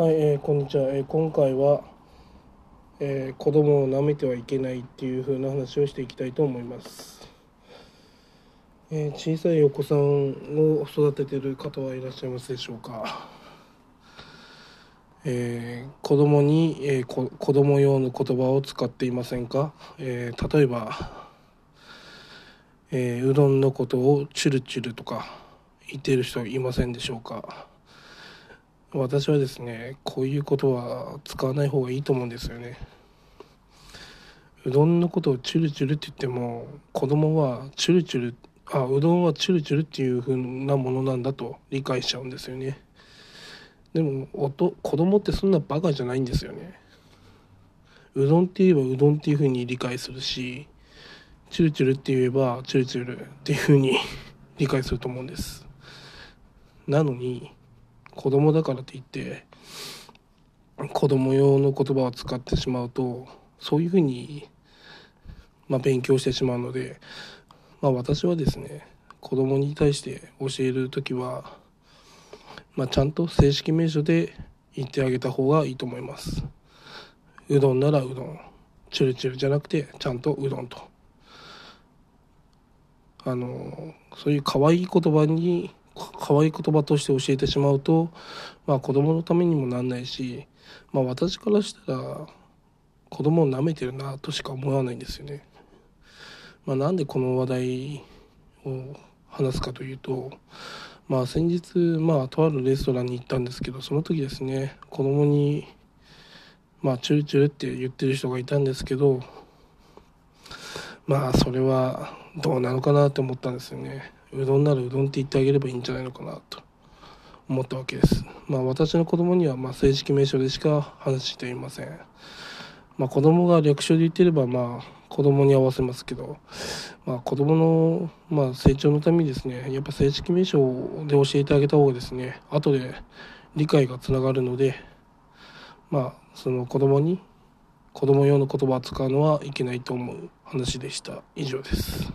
はい、えーこんにちは、えー今回は、えー子供を舐めてはいけないっていう風な話をしていきたいと思います、えー小さいお子さんを育ててる方はいらっしゃいますでしょうか、えー子供に、えーこ子供用の言葉を使っていませんか、えー例えば、えーうどんのことをチュルチュルとか言っている人いませんでしょうか？私はですねこういうことは使わない方がいいと思うんですよね。うどんのことをチュルチュルって言っても子供はチュルチュルあうどんはチュルチュルっていう風なものなんだと理解しちゃうんですよね。でもおと子供ってそんなバカじゃないんですよね。うどんって言えばうどんっていう風に理解するしチュルチュルって言えばチュルチュルっていう風に 理解すると思うんです。なのに子供だからといって子供用の言葉を使ってしまうとそういうふうに、まあ、勉強してしまうので、まあ、私はですね子供に対して教える時は、まあ、ちゃんと正式名称で言ってあげた方がいいと思います。うどんならうどん。チュルチュルじゃなくてちゃんとうどんと。あのそういう可愛い言葉に可愛い言葉として教えてしまうと、まあ、子供のためにもなんないし、まあ、私からしたら子供を舐めてるなとしか思わないんですよね。まあ、なんでこの話題を話すかというと、まあ、先日、まあ、とあるレストランに行ったんですけどその時ですね子供にまあチュルチュルって言ってる人がいたんですけどまあそれはどうなのかなって思ったんですよね。うどんならうどんって言ってあげればいいんじゃないのかなと思ったわけです。まあ私の子供にはまあ正式名称でしか話していません。まあ子供が略称で言ってればまあ子供に合わせますけど。まあ子供のまあ成長のためにですねやっぱ正式名称で教えてあげた方がですね後で理解がつながるのでまあその子供に子供用の言葉を使うのはいけないと思う話でした。以上です。